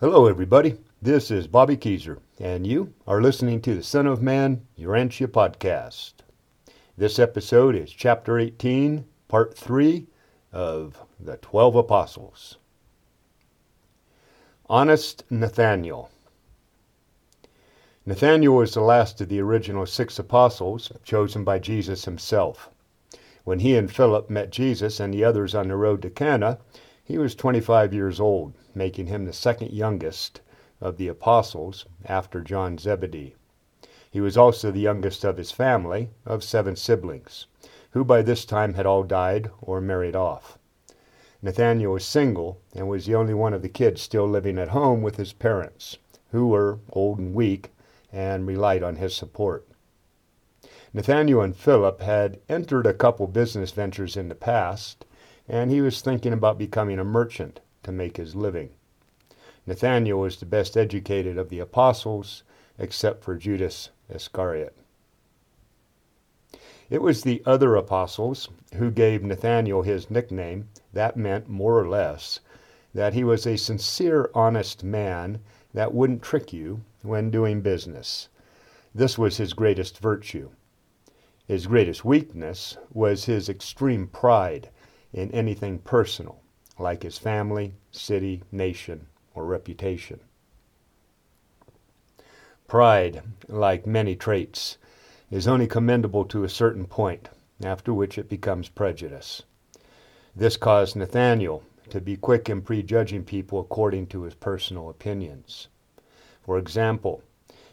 Hello, everybody. This is Bobby Akezer, and you are listening to the Son of Man Urantia podcast. This episode is Chapter 18, Part 3 of the Twelve Apostles. Honest Nathaniel. Nathaniel was the last of the original six apostles chosen by Jesus himself. When he and Philip met Jesus and the others on the road to Cana, he was 25 years old, making him the second youngest of the apostles after John Zebedee. He was also the youngest of his family of seven siblings, who by this time had all died or married off. Nathaniel was single and was the only one of the kids still living at home with his parents, who were old and weak and relied on his support. Nathaniel and Philip had entered a couple business ventures in the past, and he was thinking about becoming a merchant to make his living. Nathaniel was the best educated of the apostles, except for Judas Iscariot. It was the other apostles who gave Nathaniel his nickname. That meant, more or less, that he was a sincere, honest man that wouldn't trick you when doing business. This was his greatest virtue. His greatest weakness was his extreme pride in anything personal, like his family, city, nation, or reputation. Pride, like many traits, is only commendable to a certain point, after which it becomes prejudice. This caused Nathaniel to be quick in prejudging people according to his personal opinions. For example,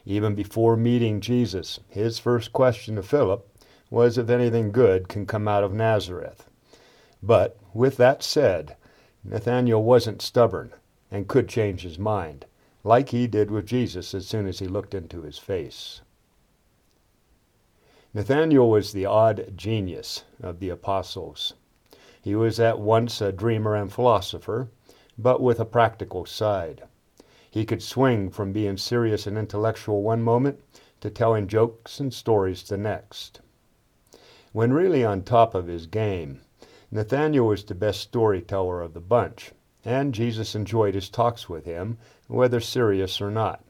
even before meeting Jesus, his first question to Philip was if anything good can come out of Nazareth. But with that said, Nathanael wasn't stubborn and could change his mind, like he did with Jesus as soon as he looked into his face. Nathanael was the odd genius of the apostles. He was at once a dreamer and philosopher, but with a practical side. He could swing from being serious and intellectual one moment to telling jokes and stories the next. When really on top of his game, Nathaniel was the best storyteller of the bunch, and Jesus enjoyed his talks with him, whether serious or not.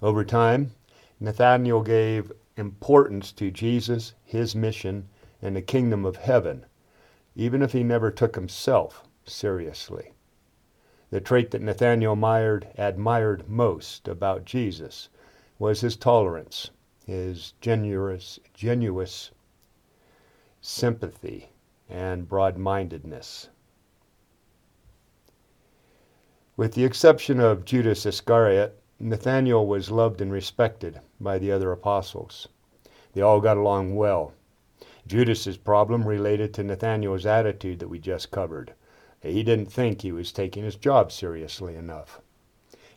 Over time, Nathaniel gave importance to Jesus, his mission, and the kingdom of heaven, even if he never took himself seriously. The trait that Nathaniel admired, admired most about Jesus was his tolerance, his generous, genuous sympathy, and broad mindedness. With the exception of Judas Iscariot, Nathanael was loved and respected by the other apostles. They all got along well. Judas's problem related to Nathanael's attitude that we just covered. He didn't think he was taking his job seriously enough.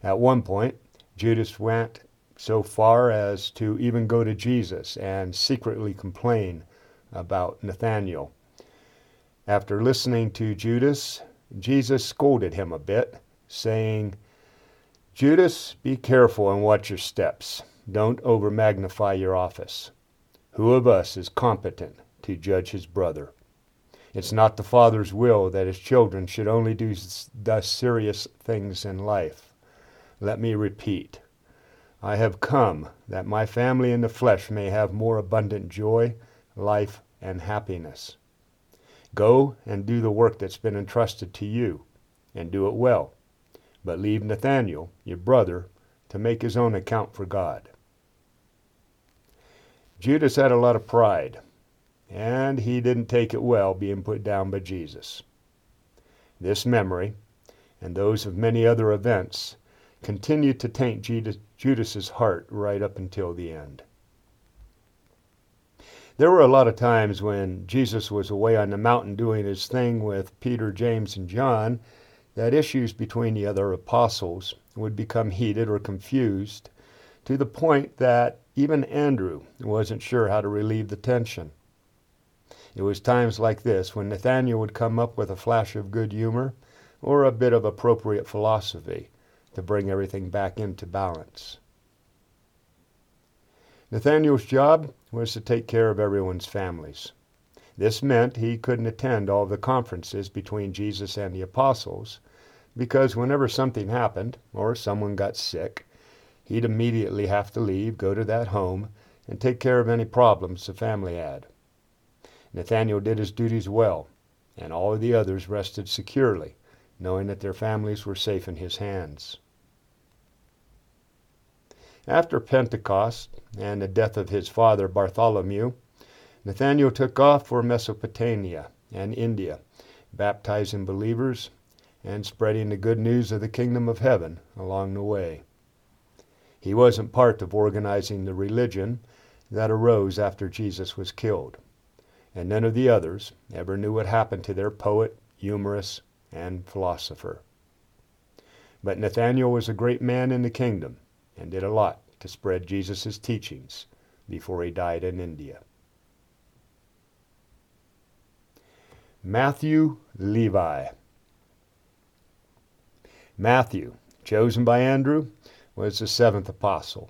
At one point, Judas went so far as to even go to Jesus and secretly complain about Nathanael. After listening to Judas, Jesus scolded him a bit, saying, Judas, be careful and watch your steps. Don't over magnify your office. Who of us is competent to judge his brother? It's not the Father's will that his children should only do the serious things in life. Let me repeat I have come that my family in the flesh may have more abundant joy, life, and happiness. Go and do the work that's been entrusted to you, and do it well. But leave Nathaniel, your brother, to make his own account for God. Judas had a lot of pride, and he didn't take it well being put down by Jesus. This memory, and those of many other events, continued to taint Judas's heart right up until the end. There were a lot of times when Jesus was away on the mountain doing his thing with Peter, James, and John that issues between the other apostles would become heated or confused to the point that even Andrew wasn't sure how to relieve the tension. It was times like this when Nathaniel would come up with a flash of good humor or a bit of appropriate philosophy to bring everything back into balance. Nathaniel's job was to take care of everyone's families. This meant he couldn't attend all the conferences between Jesus and the apostles, because whenever something happened or someone got sick, he'd immediately have to leave, go to that home, and take care of any problems the family had. Nathaniel did his duties well, and all of the others rested securely, knowing that their families were safe in his hands. After Pentecost and the death of his father Bartholomew, Nathanael took off for Mesopotamia and India, baptizing believers and spreading the good news of the kingdom of heaven along the way. He wasn't part of organizing the religion that arose after Jesus was killed and none of the others ever knew what happened to their poet, humorist, and philosopher. But Nathaniel was a great man in the kingdom and did a lot to spread Jesus' teachings before he died in India. Matthew Levi. Matthew, chosen by Andrew, was the seventh apostle.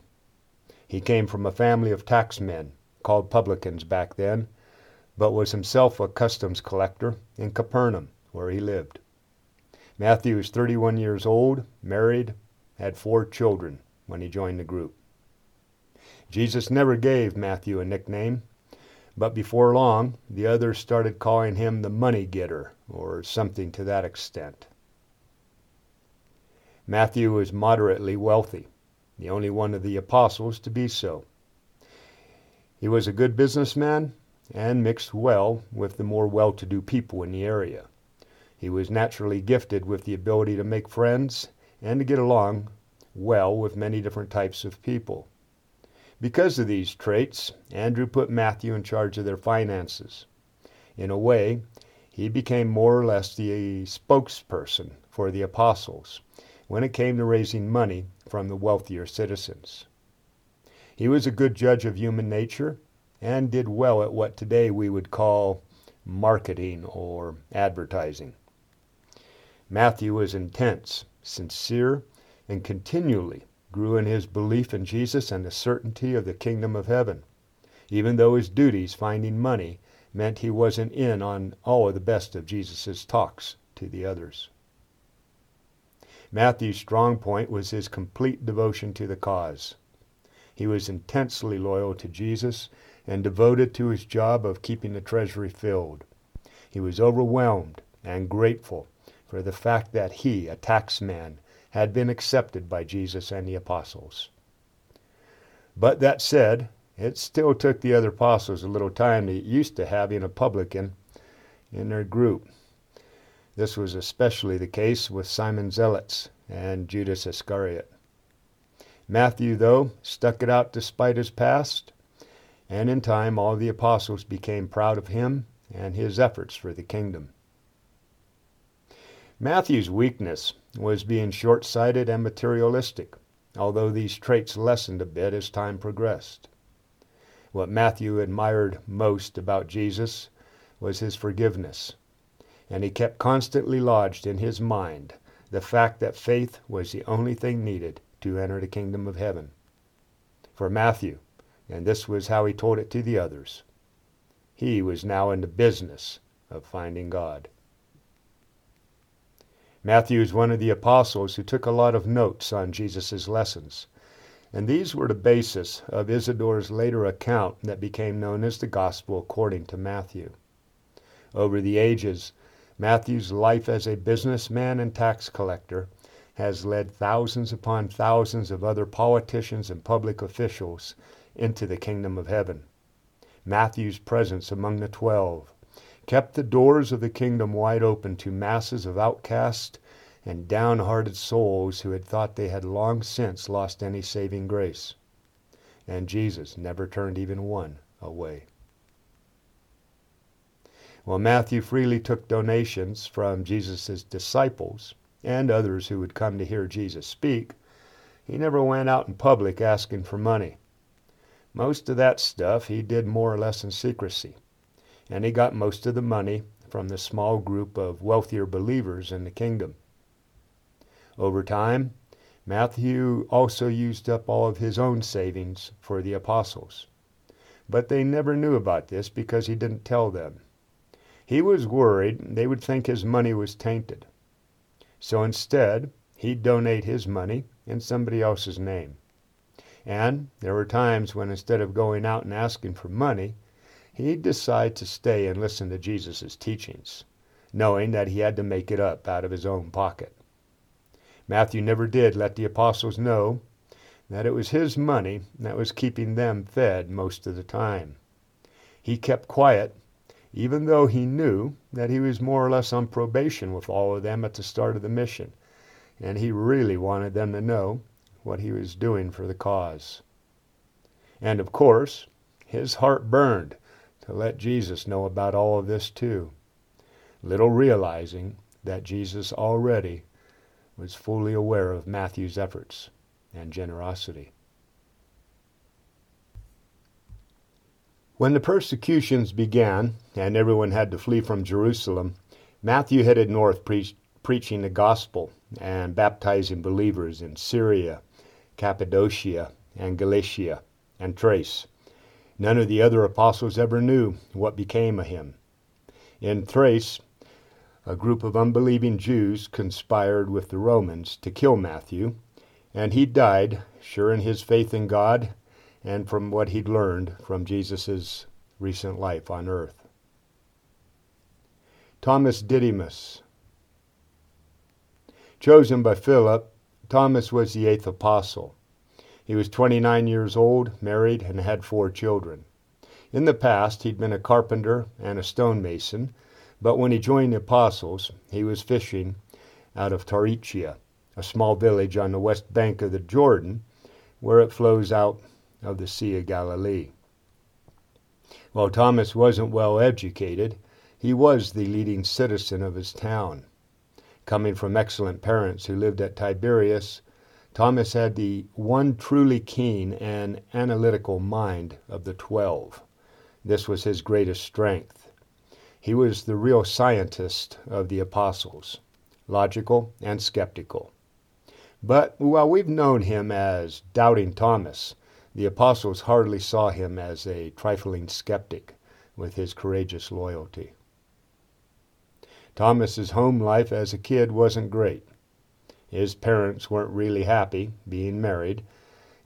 He came from a family of taxmen, called publicans back then, but was himself a customs collector in Capernaum, where he lived. Matthew is 31 years old, married, had four children when he joined the group. Jesus never gave Matthew a nickname, but before long the others started calling him the money getter or something to that extent. Matthew was moderately wealthy, the only one of the apostles to be so. He was a good businessman and mixed well with the more well to do people in the area. He was naturally gifted with the ability to make friends and to get along well with many different types of people. Because of these traits, Andrew put Matthew in charge of their finances. In a way, he became more or less the spokesperson for the apostles when it came to raising money from the wealthier citizens. He was a good judge of human nature and did well at what today we would call marketing or advertising. Matthew was intense, sincere, and continually grew in his belief in Jesus and the certainty of the kingdom of heaven, even though his duties finding money meant he wasn't in on all of the best of Jesus' talks to the others. Matthew's strong point was his complete devotion to the cause. He was intensely loyal to Jesus and devoted to his job of keeping the treasury filled. He was overwhelmed and grateful for the fact that he, a taxman, had been accepted by Jesus and the apostles. But that said, it still took the other apostles a little time to get used to having a publican in their group. This was especially the case with Simon Zelotes and Judas Iscariot. Matthew, though, stuck it out despite his past and in time all the apostles became proud of him and his efforts for the kingdom. Matthew's weakness was being short sighted and materialistic, although these traits lessened a bit as time progressed. What Matthew admired most about Jesus was his forgiveness, and he kept constantly lodged in his mind the fact that faith was the only thing needed to enter the kingdom of heaven. For Matthew, and this was how he told it to the others. He was now in the business of finding God. Matthew is one of the apostles who took a lot of notes on Jesus' lessons, and these were the basis of Isador's later account that became known as the Gospel according to Matthew. Over the ages, Matthew's life as a businessman and tax collector has led thousands upon thousands of other politicians and public officials into the kingdom of heaven. Matthew's presence among the twelve kept the doors of the kingdom wide open to masses of outcast and downhearted souls who had thought they had long since lost any saving grace. And Jesus never turned even one away. While Matthew freely took donations from Jesus' disciples and others who would come to hear Jesus speak, he never went out in public asking for money. Most of that stuff he did more or less in secrecy, and he got most of the money from the small group of wealthier believers in the kingdom. Over time, Matthew also used up all of his own savings for the apostles. But they never knew about this because he didn't tell them. He was worried they would think his money was tainted. So instead, he'd donate his money in somebody else's name. And there were times when instead of going out and asking for money, he'd decide to stay and listen to Jesus' teachings, knowing that he had to make it up out of his own pocket. Matthew never did let the apostles know that it was his money that was keeping them fed most of the time. He kept quiet, even though he knew that he was more or less on probation with all of them at the start of the mission, and he really wanted them to know what he was doing for the cause. And of course, his heart burned to let Jesus know about all of this too, little realizing that Jesus already was fully aware of Matthew's efforts and generosity. When the persecutions began and everyone had to flee from Jerusalem, Matthew headed north pre- preaching the gospel and baptizing believers in Syria, Cappadocia, and Galatia, and Thrace. None of the other apostles ever knew what became of him. In Thrace, a group of unbelieving Jews conspired with the Romans to kill Matthew, and he died, sure in his faith in God and from what he'd learned from Jesus' recent life on earth. Thomas Didymus. Chosen by Philip, Thomas was the eighth apostle. He was 29 years old, married, and had four children. In the past, he'd been a carpenter and a stonemason, but when he joined the apostles, he was fishing out of Tarichea, a small village on the west bank of the Jordan, where it flows out of the Sea of Galilee. While Thomas wasn't well educated, he was the leading citizen of his town. Coming from excellent parents who lived at Tiberias, Thomas had the one truly keen and analytical mind of the twelve. This was his greatest strength. He was the real scientist of the apostles, logical and skeptical. But while we've known him as Doubting Thomas, the apostles hardly saw him as a trifling skeptic with his courageous loyalty. Thomas's home life as a kid wasn't great. His parents weren't really happy being married,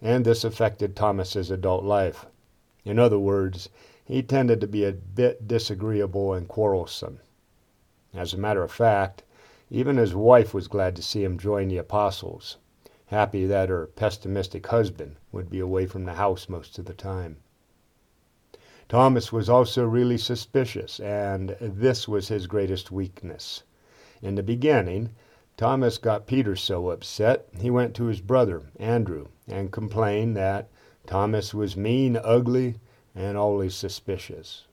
and this affected Thomas's adult life. In other words, he tended to be a bit disagreeable and quarrelsome. As a matter of fact, even his wife was glad to see him join the apostles happy that her pessimistic husband would be away from the house most of the time. Thomas was also really suspicious, and this was his greatest weakness. In the beginning, Thomas got Peter so upset he went to his brother, Andrew, and complained that Thomas was mean, ugly, and always suspicious.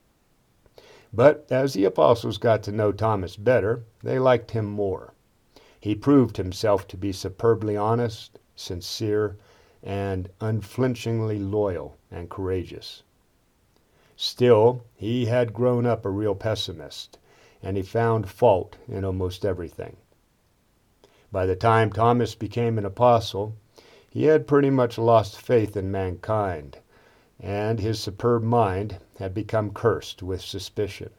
But as the apostles got to know Thomas better, they liked him more. He proved himself to be superbly honest, sincere, and unflinchingly loyal and courageous. Still, he had grown up a real pessimist, and he found fault in almost everything. By the time Thomas became an apostle, he had pretty much lost faith in mankind, and his superb mind had become cursed with suspicion.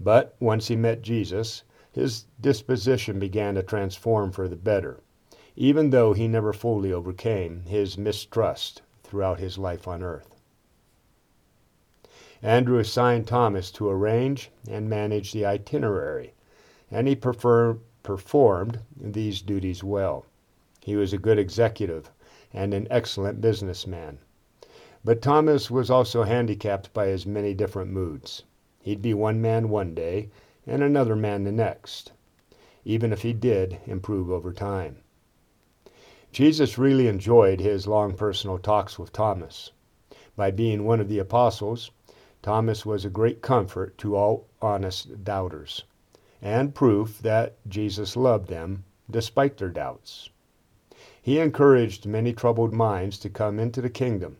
But once he met Jesus, his disposition began to transform for the better, even though he never fully overcame his mistrust throughout his life on earth. Andrew assigned Thomas to arrange and manage the itinerary, and he prefer, performed these duties well. He was a good executive and an excellent businessman. But Thomas was also handicapped by his many different moods. He'd be one man one day and another man the next, even if he did improve over time. Jesus really enjoyed his long personal talks with Thomas. By being one of the apostles, Thomas was a great comfort to all honest doubters, and proof that Jesus loved them despite their doubts. He encouraged many troubled minds to come into the kingdom,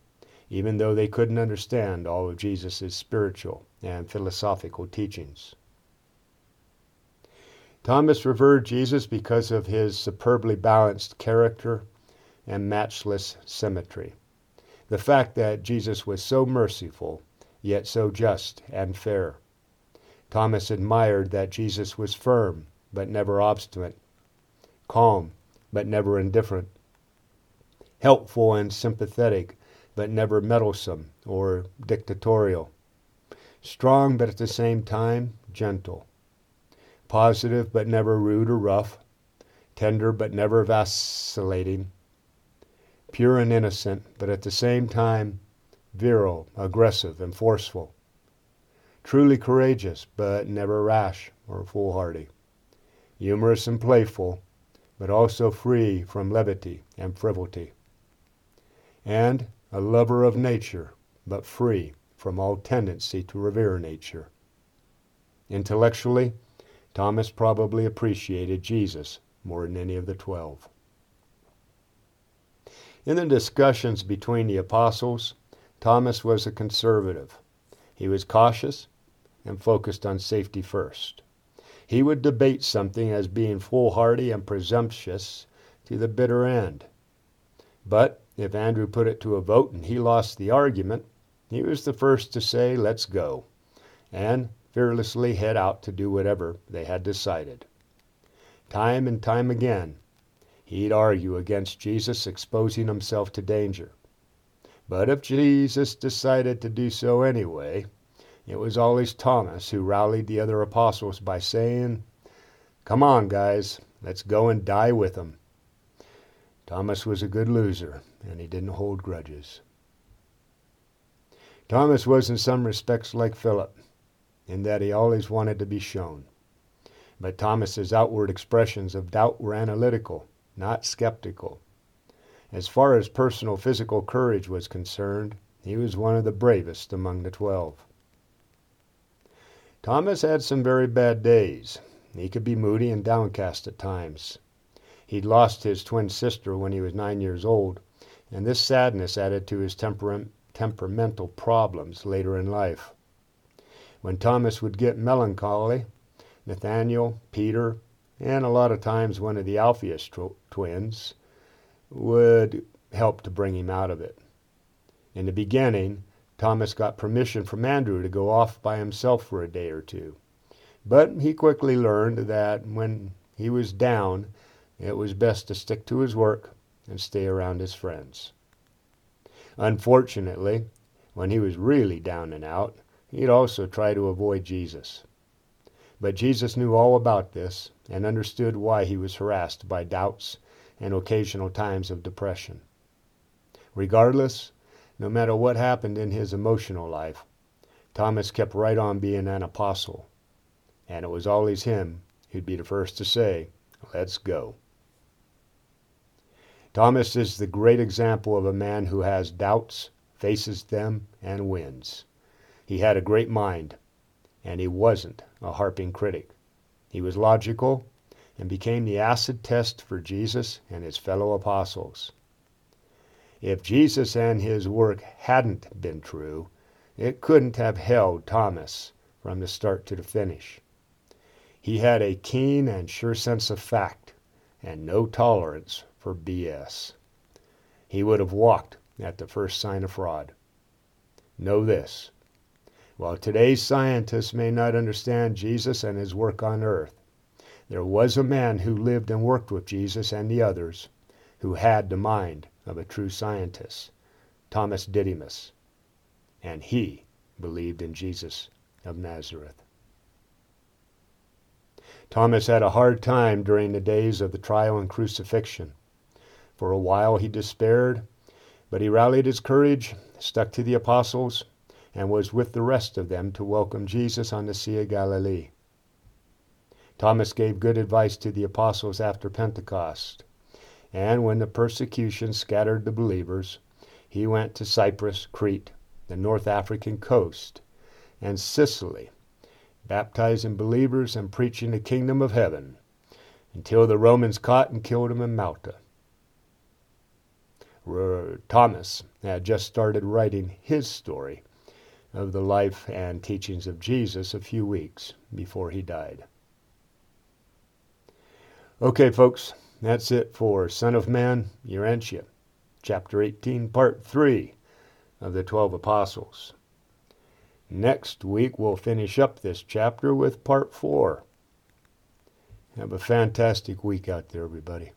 even though they couldn't understand all of Jesus' spiritual and philosophical teachings. Thomas revered Jesus because of his superbly balanced character and matchless symmetry. The fact that Jesus was so merciful, yet so just and fair. Thomas admired that Jesus was firm, but never obstinate, calm but never indifferent, helpful and sympathetic but never meddlesome or dictatorial, strong but at the same time gentle, positive but never rude or rough, tender but never vacillating, pure and innocent but at the same time virile, aggressive, and forceful, truly courageous but never rash or foolhardy, humorous and playful but also free from levity and frivolity, and a lover of nature but free from all tendency to revere nature. Intellectually, Thomas probably appreciated Jesus more than any of the twelve. In the discussions between the apostles, Thomas was a conservative. He was cautious and focused on safety first. He would debate something as being foolhardy and presumptuous to the bitter end. But if Andrew put it to a vote and he lost the argument, he was the first to say, Let's go, and fearlessly head out to do whatever they had decided. Time and time again, he'd argue against Jesus exposing himself to danger. But if Jesus decided to do so anyway, it was always Thomas who rallied the other apostles by saying, Come on, guys, let's go and die with them. Thomas was a good loser, and he didn't hold grudges. Thomas was in some respects like Philip, in that he always wanted to be shown. But Thomas's outward expressions of doubt were analytical, not skeptical. As far as personal physical courage was concerned, he was one of the bravest among the twelve. Thomas had some very bad days. He could be moody and downcast at times. He'd lost his twin sister when he was nine years old, and this sadness added to his temper- temperamental problems later in life. When Thomas would get melancholy, Nathaniel, Peter, and a lot of times one of the Alphaeus twins would help to bring him out of it. In the beginning, Thomas got permission from Andrew to go off by himself for a day or two. But he quickly learned that when he was down, it was best to stick to his work and stay around his friends. Unfortunately, when he was really down and out, he'd also try to avoid Jesus. But Jesus knew all about this and understood why he was harassed by doubts and occasional times of depression. Regardless, no matter what happened in his emotional life, Thomas kept right on being an apostle. And it was always him who'd be the first to say, Let's go. Thomas is the great example of a man who has doubts, faces them, and wins. He had a great mind, and he wasn't a harping critic. He was logical and became the acid test for Jesus and his fellow apostles. If Jesus and his work hadn't been true, it couldn't have held Thomas from the start to the finish. He had a keen and sure sense of fact and no tolerance for BS. He would have walked at the first sign of fraud. Know this. While today's scientists may not understand Jesus and his work on earth, there was a man who lived and worked with Jesus and the others who had the mind of a true scientist, Thomas Didymus, and he believed in Jesus of Nazareth. Thomas had a hard time during the days of the trial and crucifixion. For a while he despaired, but he rallied his courage, stuck to the apostles, and was with the rest of them to welcome Jesus on the Sea of Galilee. Thomas gave good advice to the apostles after Pentecost. And when the persecution scattered the believers, he went to Cyprus, Crete, the North African coast, and Sicily, baptizing believers and preaching the kingdom of heaven, until the Romans caught and killed him in Malta. Thomas had just started writing his story of the life and teachings of Jesus a few weeks before he died. Okay, folks, that's it for Son of Man, Urantia, chapter 18, part 3 of the Twelve Apostles. Next week, we'll finish up this chapter with part 4. Have a fantastic week out there, everybody.